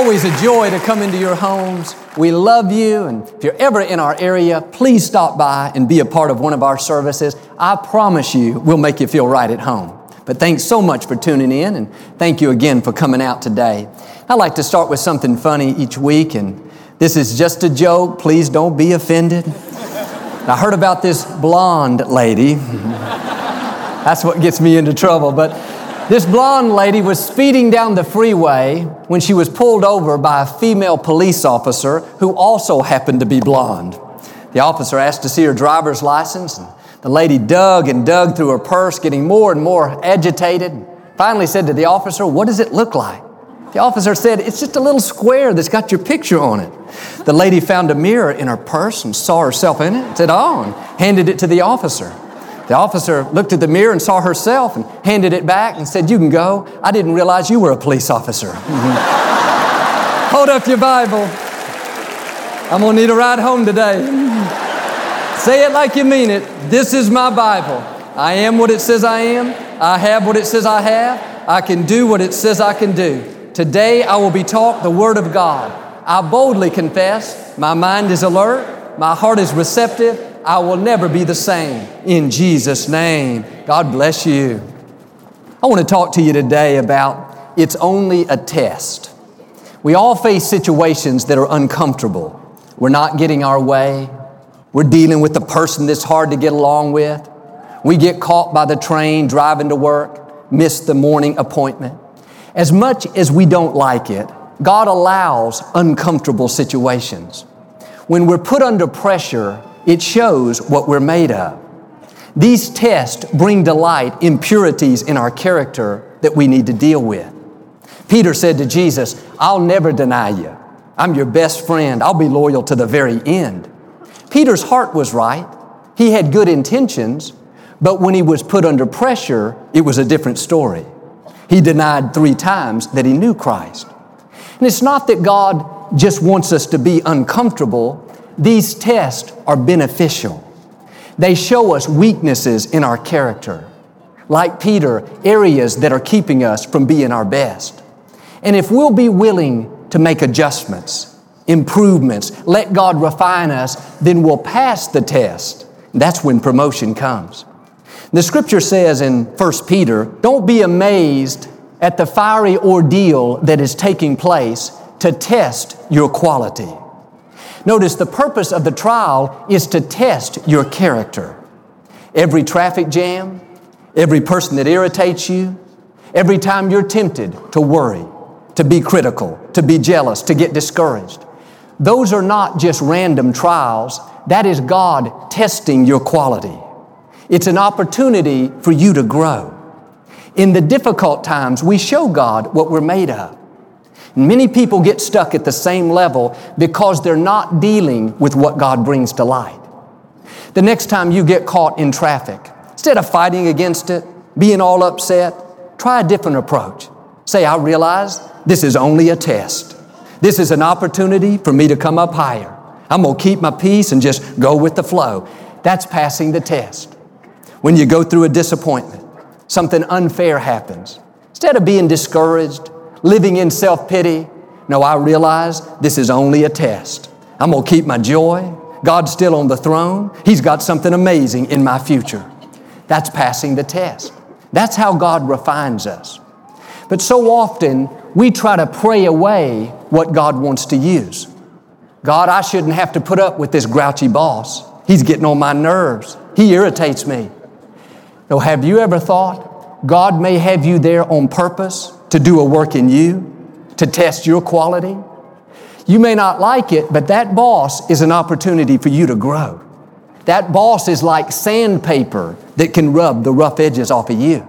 Always a joy to come into your homes. We love you, and if you're ever in our area, please stop by and be a part of one of our services. I promise you, we'll make you feel right at home. But thanks so much for tuning in, and thank you again for coming out today. I like to start with something funny each week, and this is just a joke. Please don't be offended. I heard about this blonde lady. That's what gets me into trouble, but this blonde lady was speeding down the freeway when she was pulled over by a female police officer who also happened to be blonde. The officer asked to see her driver's license, and the lady dug and dug through her purse, getting more and more agitated. Finally said to the officer, What does it look like? The officer said, It's just a little square that's got your picture on it. The lady found a mirror in her purse and saw herself in it, said, Oh, and handed it to the officer. The officer looked at the mirror and saw herself and handed it back and said, You can go. I didn't realize you were a police officer. Hold up your Bible. I'm going to need a ride home today. Say it like you mean it. This is my Bible. I am what it says I am. I have what it says I have. I can do what it says I can do. Today I will be taught the Word of God. I boldly confess my mind is alert, my heart is receptive, I will never be the same. In Jesus' name, God bless you. I want to talk to you today about it's only a test. We all face situations that are uncomfortable. We're not getting our way. We're dealing with a person that's hard to get along with. We get caught by the train driving to work, miss the morning appointment. As much as we don't like it, God allows uncomfortable situations. When we're put under pressure, it shows what we're made of. These tests bring to light impurities in our character that we need to deal with. Peter said to Jesus, I'll never deny you. I'm your best friend. I'll be loyal to the very end. Peter's heart was right. He had good intentions, but when he was put under pressure, it was a different story. He denied three times that he knew Christ. And it's not that God just wants us to be uncomfortable, these tests are beneficial. They show us weaknesses in our character. Like Peter, areas that are keeping us from being our best. And if we'll be willing to make adjustments, improvements, let God refine us, then we'll pass the test. That's when promotion comes. The scripture says in 1 Peter, don't be amazed at the fiery ordeal that is taking place to test your quality. Notice the purpose of the trial is to test your character. Every traffic jam, every person that irritates you, every time you're tempted to worry, to be critical, to be jealous, to get discouraged. Those are not just random trials, that is God testing your quality. It's an opportunity for you to grow. In the difficult times, we show God what we're made of. Many people get stuck at the same level because they're not dealing with what God brings to light. The next time you get caught in traffic, instead of fighting against it, being all upset, try a different approach. Say, I realize this is only a test. This is an opportunity for me to come up higher. I'm going to keep my peace and just go with the flow. That's passing the test. When you go through a disappointment, something unfair happens. Instead of being discouraged, living in self pity. No, I realize this is only a test. I'm going to keep my joy. God's still on the throne. He's got something amazing in my future. That's passing the test. That's how God refines us. But so often, we try to pray away what God wants to use. God, I shouldn't have to put up with this grouchy boss. He's getting on my nerves. He irritates me. No, have you ever thought God may have you there on purpose to do a work in you, to test your quality. You may not like it, but that boss is an opportunity for you to grow. That boss is like sandpaper that can rub the rough edges off of you.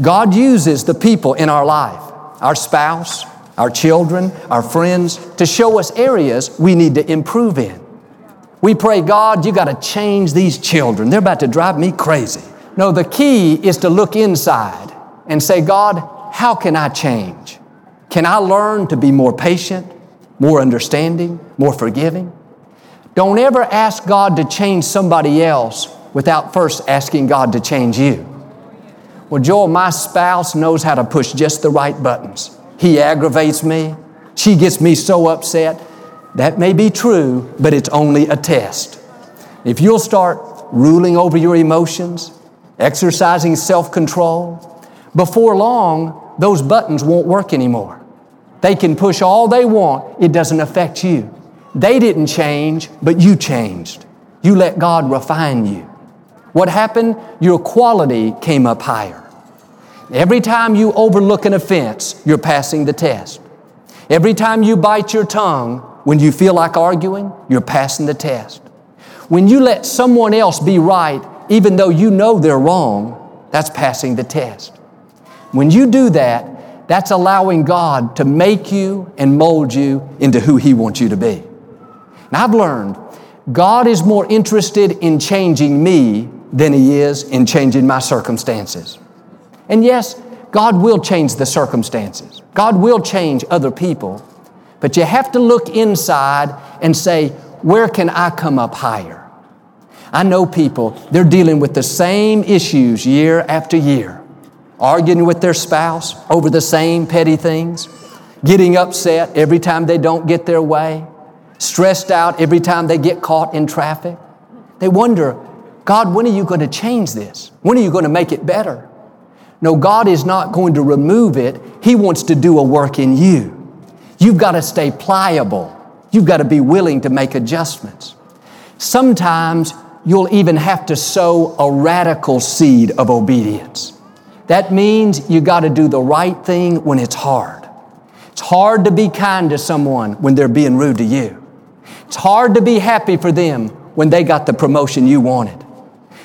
God uses the people in our life, our spouse, our children, our friends, to show us areas we need to improve in. We pray, God, you got to change these children. They're about to drive me crazy. No, the key is to look inside and say, God, how can I change? Can I learn to be more patient, more understanding, more forgiving? Don't ever ask God to change somebody else without first asking God to change you. Well, Joel, my spouse knows how to push just the right buttons. He aggravates me. She gets me so upset. That may be true, but it's only a test. If you'll start ruling over your emotions, exercising self control, before long, those buttons won't work anymore. They can push all they want, it doesn't affect you. They didn't change, but you changed. You let God refine you. What happened? Your quality came up higher. Every time you overlook an offense, you're passing the test. Every time you bite your tongue when you feel like arguing, you're passing the test. When you let someone else be right, even though you know they're wrong, that's passing the test. When you do that, that's allowing God to make you and mold you into who He wants you to be. Now, I've learned God is more interested in changing me than He is in changing my circumstances. And yes, God will change the circumstances. God will change other people. But you have to look inside and say, where can I come up higher? I know people, they're dealing with the same issues year after year, arguing with their spouse over the same petty things, getting upset every time they don't get their way, stressed out every time they get caught in traffic. They wonder, God, when are you going to change this? When are you going to make it better? No, God is not going to remove it. He wants to do a work in you. You've got to stay pliable. You've got to be willing to make adjustments. Sometimes you'll even have to sow a radical seed of obedience. That means you got to do the right thing when it's hard. It's hard to be kind to someone when they're being rude to you. It's hard to be happy for them when they got the promotion you wanted.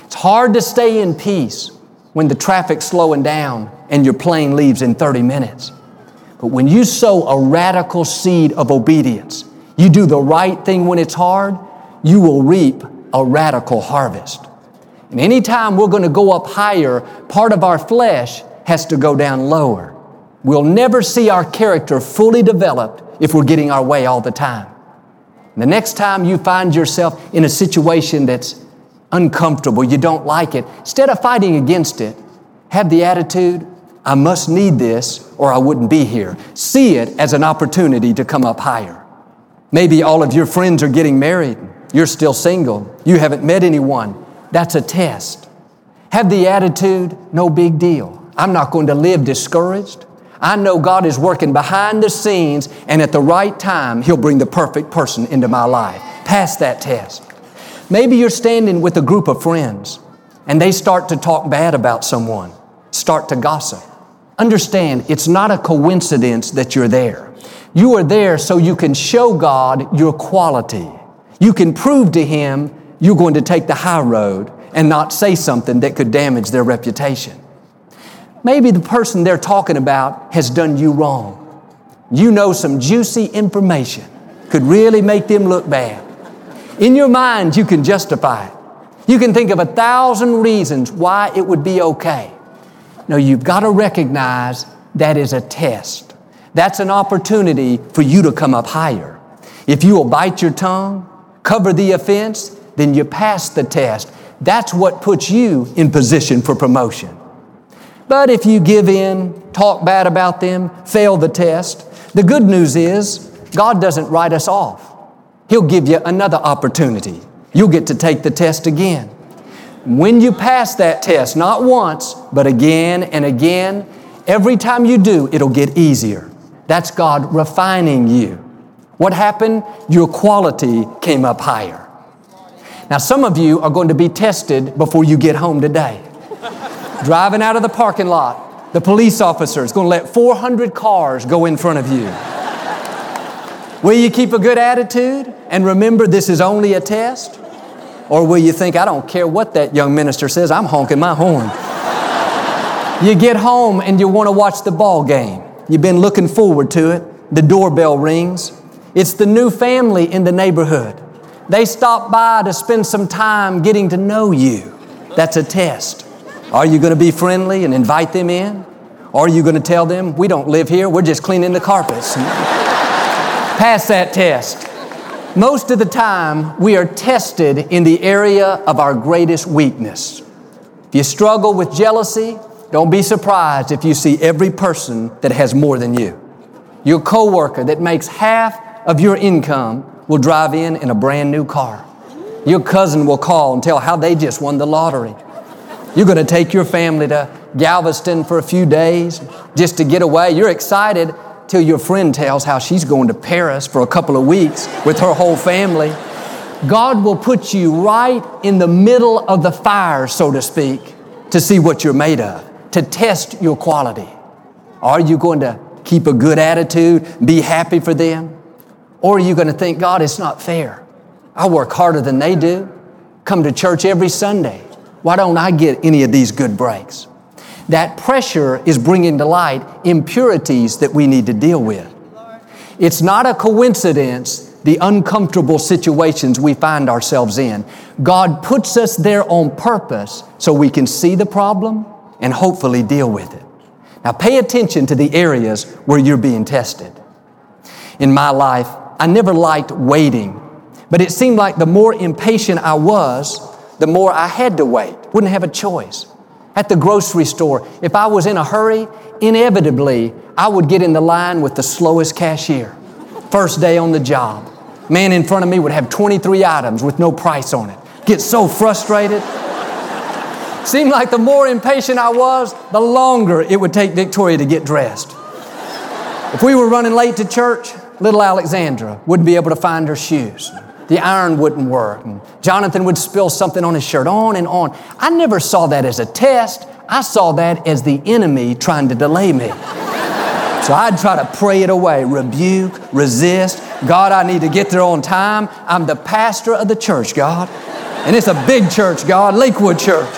It's hard to stay in peace when the traffic's slowing down and your plane leaves in 30 minutes. But when you sow a radical seed of obedience, you do the right thing when it's hard, you will reap a radical harvest. And anytime we're going to go up higher, part of our flesh has to go down lower. We'll never see our character fully developed if we're getting our way all the time. And the next time you find yourself in a situation that's uncomfortable, you don't like it, instead of fighting against it, have the attitude, I must need this or I wouldn't be here. See it as an opportunity to come up higher. Maybe all of your friends are getting married. You're still single. You haven't met anyone. That's a test. Have the attitude, no big deal. I'm not going to live discouraged. I know God is working behind the scenes and at the right time, He'll bring the perfect person into my life. Pass that test. Maybe you're standing with a group of friends and they start to talk bad about someone, start to gossip. Understand, it's not a coincidence that you're there. You are there so you can show God your quality. You can prove to Him you're going to take the high road and not say something that could damage their reputation. Maybe the person they're talking about has done you wrong. You know some juicy information could really make them look bad. In your mind, you can justify it. You can think of a thousand reasons why it would be okay. No, you've got to recognize that is a test. That's an opportunity for you to come up higher. If you will bite your tongue, cover the offense, then you pass the test. That's what puts you in position for promotion. But if you give in, talk bad about them, fail the test, the good news is God doesn't write us off. He'll give you another opportunity. You'll get to take the test again. When you pass that test, not once, but again and again, every time you do, it'll get easier. That's God refining you. What happened? Your quality came up higher. Now, some of you are going to be tested before you get home today. Driving out of the parking lot, the police officer is going to let 400 cars go in front of you. Will you keep a good attitude and remember this is only a test? Or will you think, I don't care what that young minister says, I'm honking my horn? you get home and you want to watch the ball game. You've been looking forward to it. the doorbell rings. It's the new family in the neighborhood. They stop by to spend some time getting to know you. That's a test. Are you going to be friendly and invite them in? Or are you going to tell them, we don't live here, we're just cleaning the carpets? Pass that test. Most of the time, we are tested in the area of our greatest weakness. If you struggle with jealousy, don't be surprised if you see every person that has more than you. Your coworker that makes half of your income will drive in in a brand new car. Your cousin will call and tell how they just won the lottery. You're going to take your family to Galveston for a few days just to get away. You're excited till your friend tells how she's going to Paris for a couple of weeks with her whole family. God will put you right in the middle of the fire, so to speak, to see what you're made of, to test your quality. Are you going to keep a good attitude, be happy for them? Or are you going to think, God, it's not fair? I work harder than they do, come to church every Sunday. Why don't I get any of these good breaks? That pressure is bringing to light impurities that we need to deal with. It's not a coincidence the uncomfortable situations we find ourselves in. God puts us there on purpose so we can see the problem and hopefully deal with it. Now pay attention to the areas where you're being tested. In my life, I never liked waiting, but it seemed like the more impatient I was, the more I had to wait. Wouldn't have a choice. At the grocery store, if I was in a hurry, inevitably I would get in the line with the slowest cashier. First day on the job. Man in front of me would have 23 items with no price on it. Get so frustrated. Seemed like the more impatient I was, the longer it would take Victoria to get dressed. If we were running late to church, little Alexandra wouldn't be able to find her shoes the iron wouldn't work. And Jonathan would spill something on his shirt, on and on. I never saw that as a test. I saw that as the enemy trying to delay me. So I'd try to pray it away, rebuke, resist. God, I need to get there on time. I'm the pastor of the church, God. And it's a big church, God, Lakewood Church.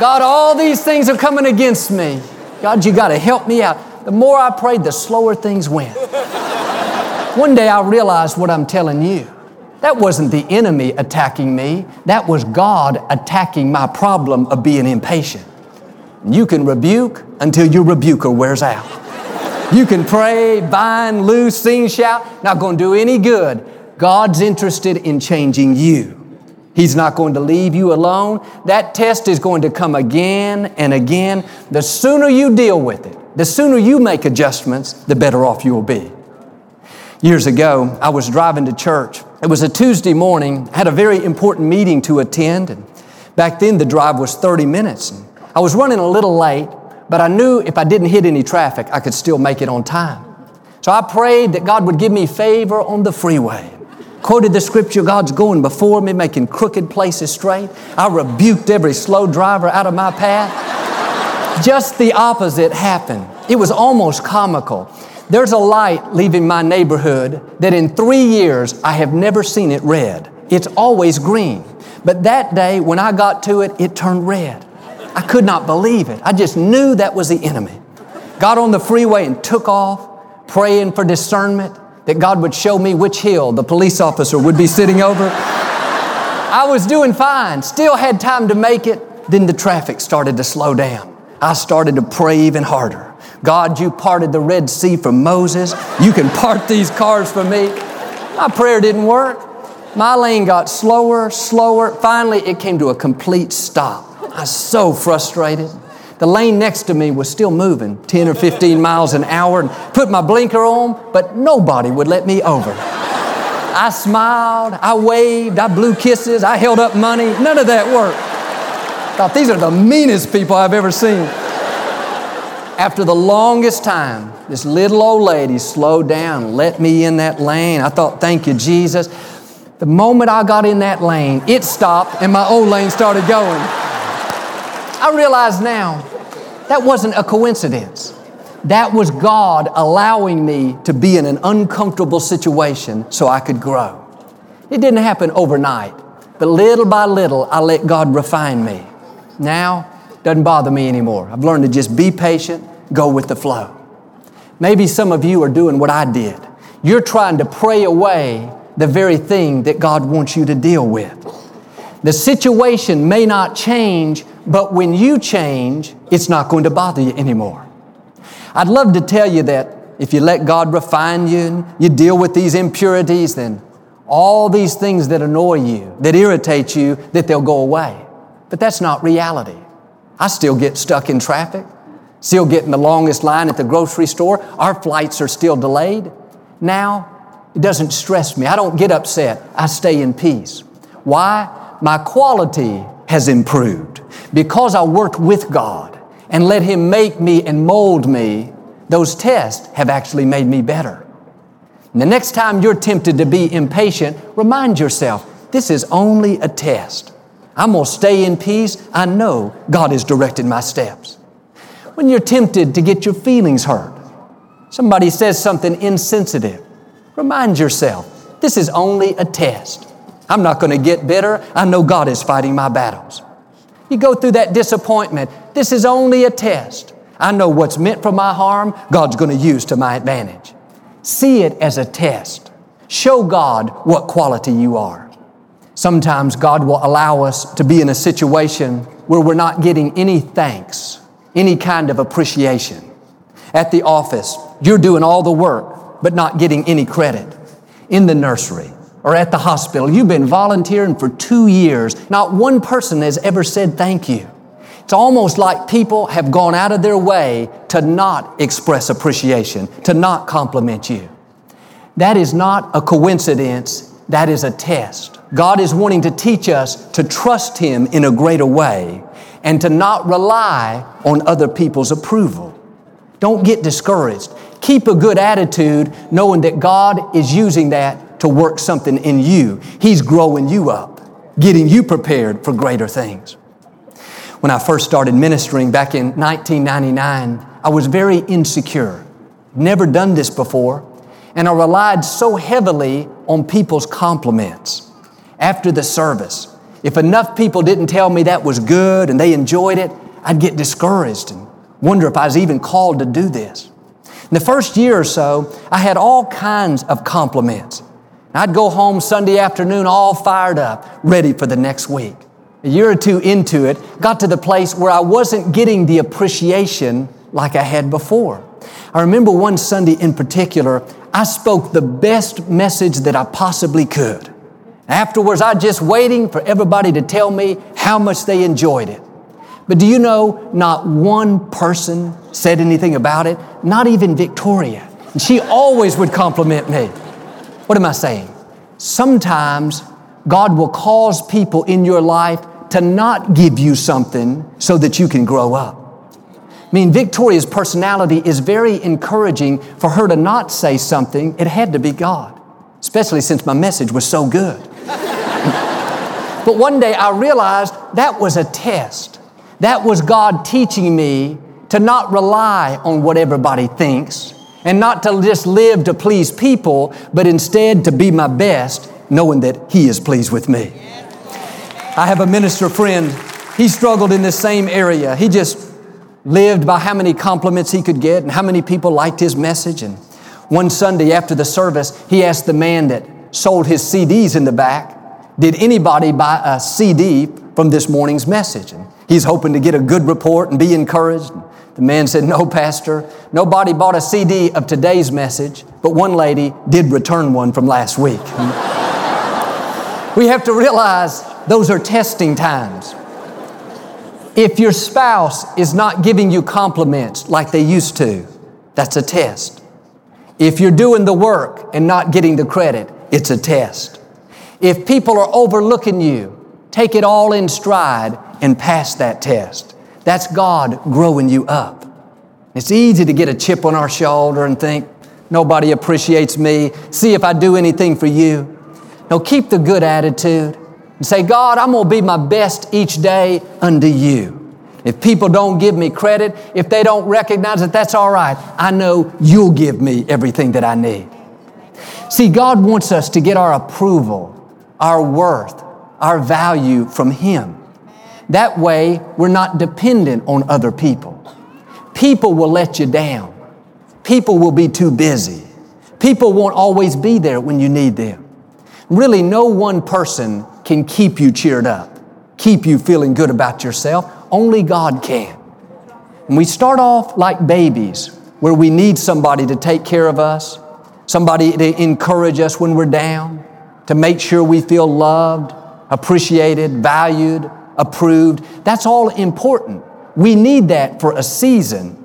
God, all these things are coming against me. God, you got to help me out. The more I prayed, the slower things went. One day I realized what I'm telling you. That wasn't the enemy attacking me, that was God attacking my problem of being impatient. You can rebuke until your rebuker wears out. You can pray, bind, loose, sing, shout, not going to do any good. God's interested in changing you. He's not going to leave you alone. That test is going to come again and again. The sooner you deal with it, the sooner you make adjustments, the better off you'll be. Years ago, I was driving to church. It was a Tuesday morning, I had a very important meeting to attend, and back then the drive was 30 minutes. I was running a little late, but I knew if I didn't hit any traffic, I could still make it on time. So I prayed that God would give me favor on the freeway. Quoted the scripture, God's going before me, making crooked places straight. I rebuked every slow driver out of my path. Just the opposite happened. It was almost comical. There's a light leaving my neighborhood that in three years I have never seen it red. It's always green. But that day when I got to it, it turned red. I could not believe it. I just knew that was the enemy. Got on the freeway and took off, praying for discernment that God would show me which hill the police officer would be sitting over. I was doing fine, still had time to make it. Then the traffic started to slow down. I started to pray even harder. God, you parted the Red Sea for Moses. You can part these cars for me. My prayer didn't work. My lane got slower, slower. Finally, it came to a complete stop. I was so frustrated. The lane next to me was still moving 10 or 15 miles an hour and put my blinker on, but nobody would let me over. I smiled, I waved, I blew kisses, I held up money. None of that worked. Thought these are the meanest people I've ever seen. After the longest time, this little old lady slowed down, let me in that lane. I thought, thank you, Jesus. The moment I got in that lane, it stopped and my old lane started going. I realize now that wasn't a coincidence. That was God allowing me to be in an uncomfortable situation so I could grow. It didn't happen overnight, but little by little, I let God refine me. Now, doesn't bother me anymore. I've learned to just be patient, go with the flow. Maybe some of you are doing what I did. You're trying to pray away the very thing that God wants you to deal with. The situation may not change, but when you change, it's not going to bother you anymore. I'd love to tell you that if you let God refine you and you deal with these impurities, then all these things that annoy you, that irritate you, that they'll go away. But that's not reality. I still get stuck in traffic, still get in the longest line at the grocery store. Our flights are still delayed. Now, it doesn't stress me. I don't get upset. I stay in peace. Why? My quality has improved. Because I worked with God and let Him make me and mold me, those tests have actually made me better. And the next time you're tempted to be impatient, remind yourself this is only a test. I'm going to stay in peace. I know God has directed my steps. When you're tempted to get your feelings hurt, somebody says something insensitive, remind yourself this is only a test. I'm not going to get bitter. I know God is fighting my battles. You go through that disappointment. This is only a test. I know what's meant for my harm, God's going to use to my advantage. See it as a test. Show God what quality you are. Sometimes God will allow us to be in a situation where we're not getting any thanks, any kind of appreciation. At the office, you're doing all the work, but not getting any credit. In the nursery or at the hospital, you've been volunteering for two years. Not one person has ever said thank you. It's almost like people have gone out of their way to not express appreciation, to not compliment you. That is not a coincidence, that is a test. God is wanting to teach us to trust Him in a greater way and to not rely on other people's approval. Don't get discouraged. Keep a good attitude knowing that God is using that to work something in you. He's growing you up, getting you prepared for greater things. When I first started ministering back in 1999, I was very insecure. Never done this before. And I relied so heavily on people's compliments. After the service, if enough people didn't tell me that was good and they enjoyed it, I'd get discouraged and wonder if I was even called to do this. In the first year or so, I had all kinds of compliments. I'd go home Sunday afternoon all fired up, ready for the next week. A year or two into it, got to the place where I wasn't getting the appreciation like I had before. I remember one Sunday in particular, I spoke the best message that I possibly could. Afterwards, I just waiting for everybody to tell me how much they enjoyed it. But do you know, not one person said anything about it, not even Victoria. And she always would compliment me. What am I saying? Sometimes God will cause people in your life to not give you something so that you can grow up. I mean, Victoria's personality is very encouraging for her to not say something. It had to be God, especially since my message was so good. but one day I realized that was a test. That was God teaching me to not rely on what everybody thinks and not to just live to please people, but instead to be my best, knowing that He is pleased with me. I have a minister friend. He struggled in this same area. He just lived by how many compliments he could get and how many people liked his message. And one Sunday after the service, he asked the man that sold his CDs in the back, Did anybody buy a CD from this morning's message? And he's hoping to get a good report and be encouraged. The man said, No, Pastor. Nobody bought a CD of today's message, but one lady did return one from last week. we have to realize those are testing times. If your spouse is not giving you compliments like they used to, that's a test. If you're doing the work and not getting the credit, it's a test. If people are overlooking you, take it all in stride and pass that test. That's God growing you up. It's easy to get a chip on our shoulder and think, nobody appreciates me. See if I do anything for you. No, keep the good attitude and say, God, I'm going to be my best each day unto you. If people don't give me credit, if they don't recognize it, that's all right. I know you'll give me everything that I need. See, God wants us to get our approval, our worth, our value from Him. That way, we're not dependent on other people. People will let you down. People will be too busy. People won't always be there when you need them. Really, no one person can keep you cheered up, keep you feeling good about yourself. Only God can. And we start off like babies, where we need somebody to take care of us, somebody to encourage us when we're down, to make sure we feel loved, appreciated, valued, approved. That's all important. We need that for a season.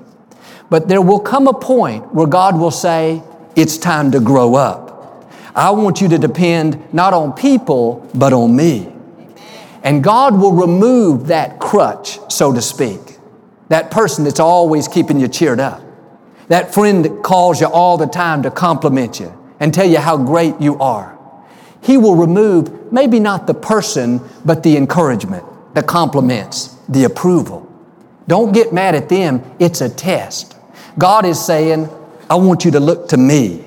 But there will come a point where God will say, It's time to grow up. I want you to depend not on people, but on me. And God will remove that crutch, so to speak. That person that's always keeping you cheered up. That friend that calls you all the time to compliment you and tell you how great you are. He will remove maybe not the person, but the encouragement, the compliments, the approval. Don't get mad at them. It's a test. God is saying, I want you to look to me.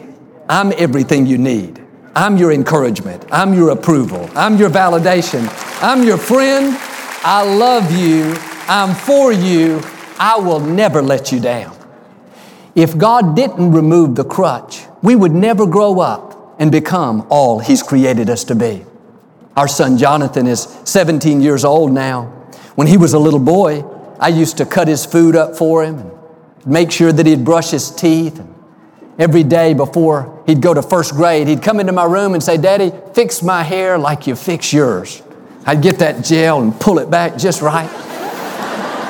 I'm everything you need. I'm your encouragement. I'm your approval. I'm your validation. I'm your friend. I love you. I'm for you. I will never let you down. If God didn't remove the crutch, we would never grow up and become all He's created us to be. Our son Jonathan is 17 years old now. When he was a little boy, I used to cut his food up for him and make sure that he'd brush his teeth. And Every day before he'd go to first grade, he'd come into my room and say, Daddy, fix my hair like you fix yours. I'd get that gel and pull it back just right.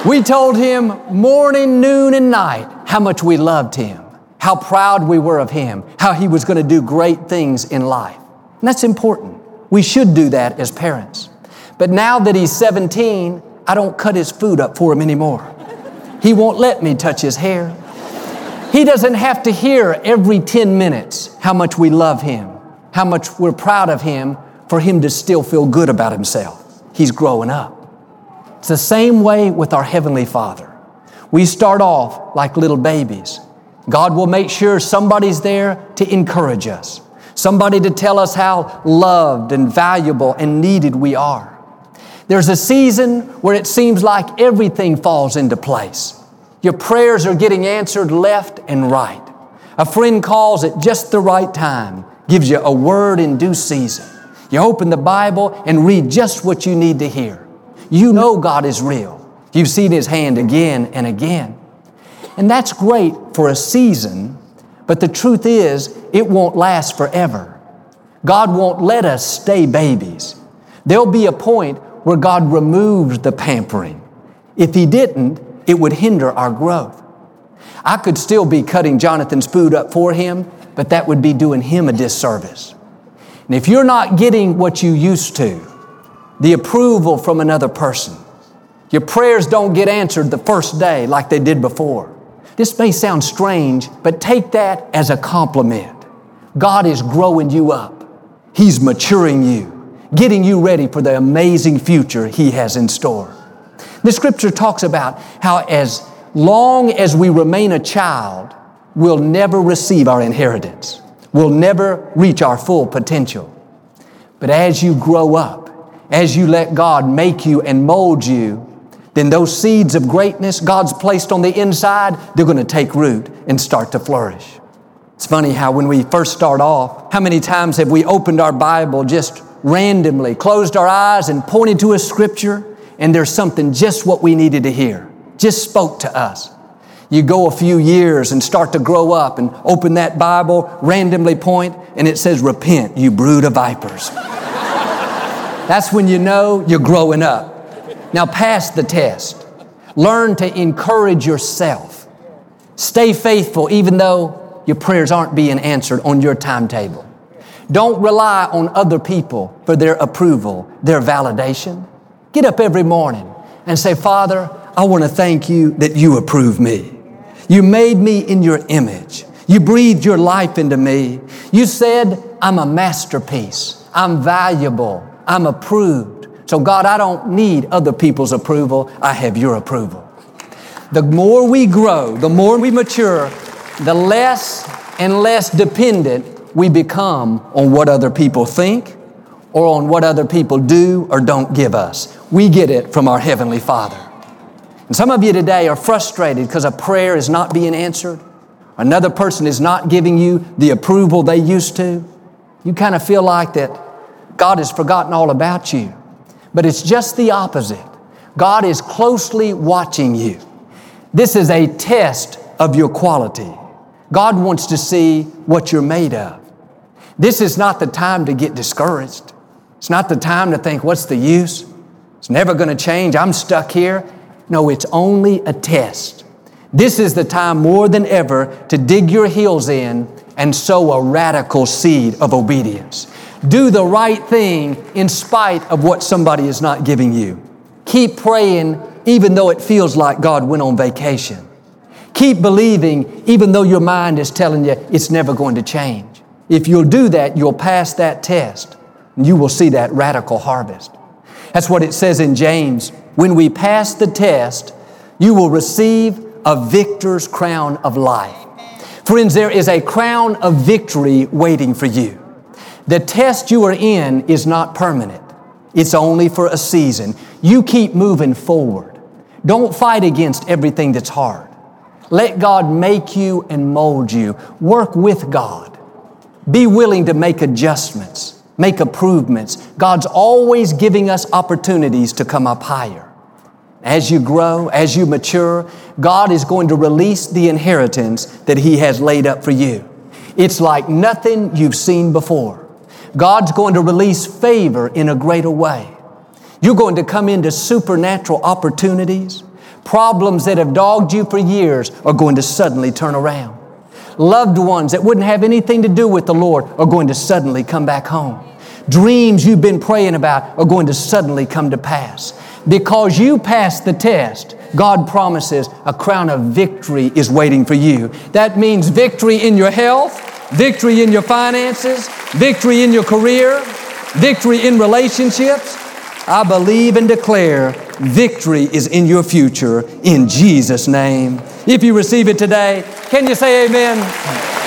we told him morning, noon, and night how much we loved him, how proud we were of him, how he was going to do great things in life. And that's important. We should do that as parents. But now that he's 17, I don't cut his food up for him anymore. He won't let me touch his hair. He doesn't have to hear every 10 minutes how much we love him, how much we're proud of him for him to still feel good about himself. He's growing up. It's the same way with our Heavenly Father. We start off like little babies. God will make sure somebody's there to encourage us, somebody to tell us how loved and valuable and needed we are. There's a season where it seems like everything falls into place. Your prayers are getting answered left and right. A friend calls at just the right time, gives you a word in due season. You open the Bible and read just what you need to hear. You know God is real. You've seen His hand again and again. And that's great for a season, but the truth is, it won't last forever. God won't let us stay babies. There'll be a point where God removes the pampering. If He didn't, it would hinder our growth. I could still be cutting Jonathan's food up for him, but that would be doing him a disservice. And if you're not getting what you used to, the approval from another person, your prayers don't get answered the first day like they did before. This may sound strange, but take that as a compliment. God is growing you up. He's maturing you getting you ready for the amazing future He has in store. The scripture talks about how as long as we remain a child, we'll never receive our inheritance. We'll never reach our full potential. But as you grow up, as you let God make you and mold you, then those seeds of greatness God's placed on the inside, they're going to take root and start to flourish. It's funny how when we first start off, how many times have we opened our Bible just randomly, closed our eyes and pointed to a scripture, and there's something just what we needed to hear, just spoke to us. You go a few years and start to grow up and open that Bible, randomly point, and it says, Repent, you brood of vipers. That's when you know you're growing up. Now, pass the test. Learn to encourage yourself. Stay faithful even though your prayers aren't being answered on your timetable. Don't rely on other people for their approval, their validation. Get up every morning and say, Father, I want to thank you that you approve me. You made me in your image. You breathed your life into me. You said, I'm a masterpiece. I'm valuable. I'm approved. So, God, I don't need other people's approval. I have your approval. The more we grow, the more we mature, the less and less dependent we become on what other people think or on what other people do or don't give us. We get it from our Heavenly Father. And some of you today are frustrated because a prayer is not being answered, Another person is not giving you the approval they used to. You kind of feel like that God has forgotten all about you. But it's just the opposite. God is closely watching you. This is a test of your quality. God wants to see what you're made of. This is not the time to get discouraged. It's not the time to think, what's the use? It's never going to change. I'm stuck here. No, it's only a test. This is the time more than ever to dig your heels in and sow a radical seed of obedience. Do the right thing in spite of what somebody is not giving you. Keep praying even though it feels like God went on vacation. Keep believing even though your mind is telling you it's never going to change. If you'll do that, you'll pass that test and you will see that radical harvest. That's what it says in James. When we pass the test, you will receive a victor's crown of life. Friends, there is a crown of victory waiting for you. The test you are in is not permanent. It's only for a season. You keep moving forward. Don't fight against everything that's hard. Let God make you and mold you. Work with God. Be willing to make adjustments, make improvements. God's always giving us opportunities to come up higher. As you grow, as you mature, God is going to release the inheritance that He has laid up for you. It's like nothing you've seen before. God's going to release favor in a greater way. You're going to come into supernatural opportunities. Problems that have dogged you for years are going to suddenly turn around. Loved ones that wouldn't have anything to do with the Lord are going to suddenly come back home. Dreams you've been praying about are going to suddenly come to pass. Because you passed the test, God promises a crown of victory is waiting for you. That means victory in your health, victory in your finances, victory in your career, victory in relationships. I believe and declare victory is in your future in Jesus' name. If you receive it today, can you say amen?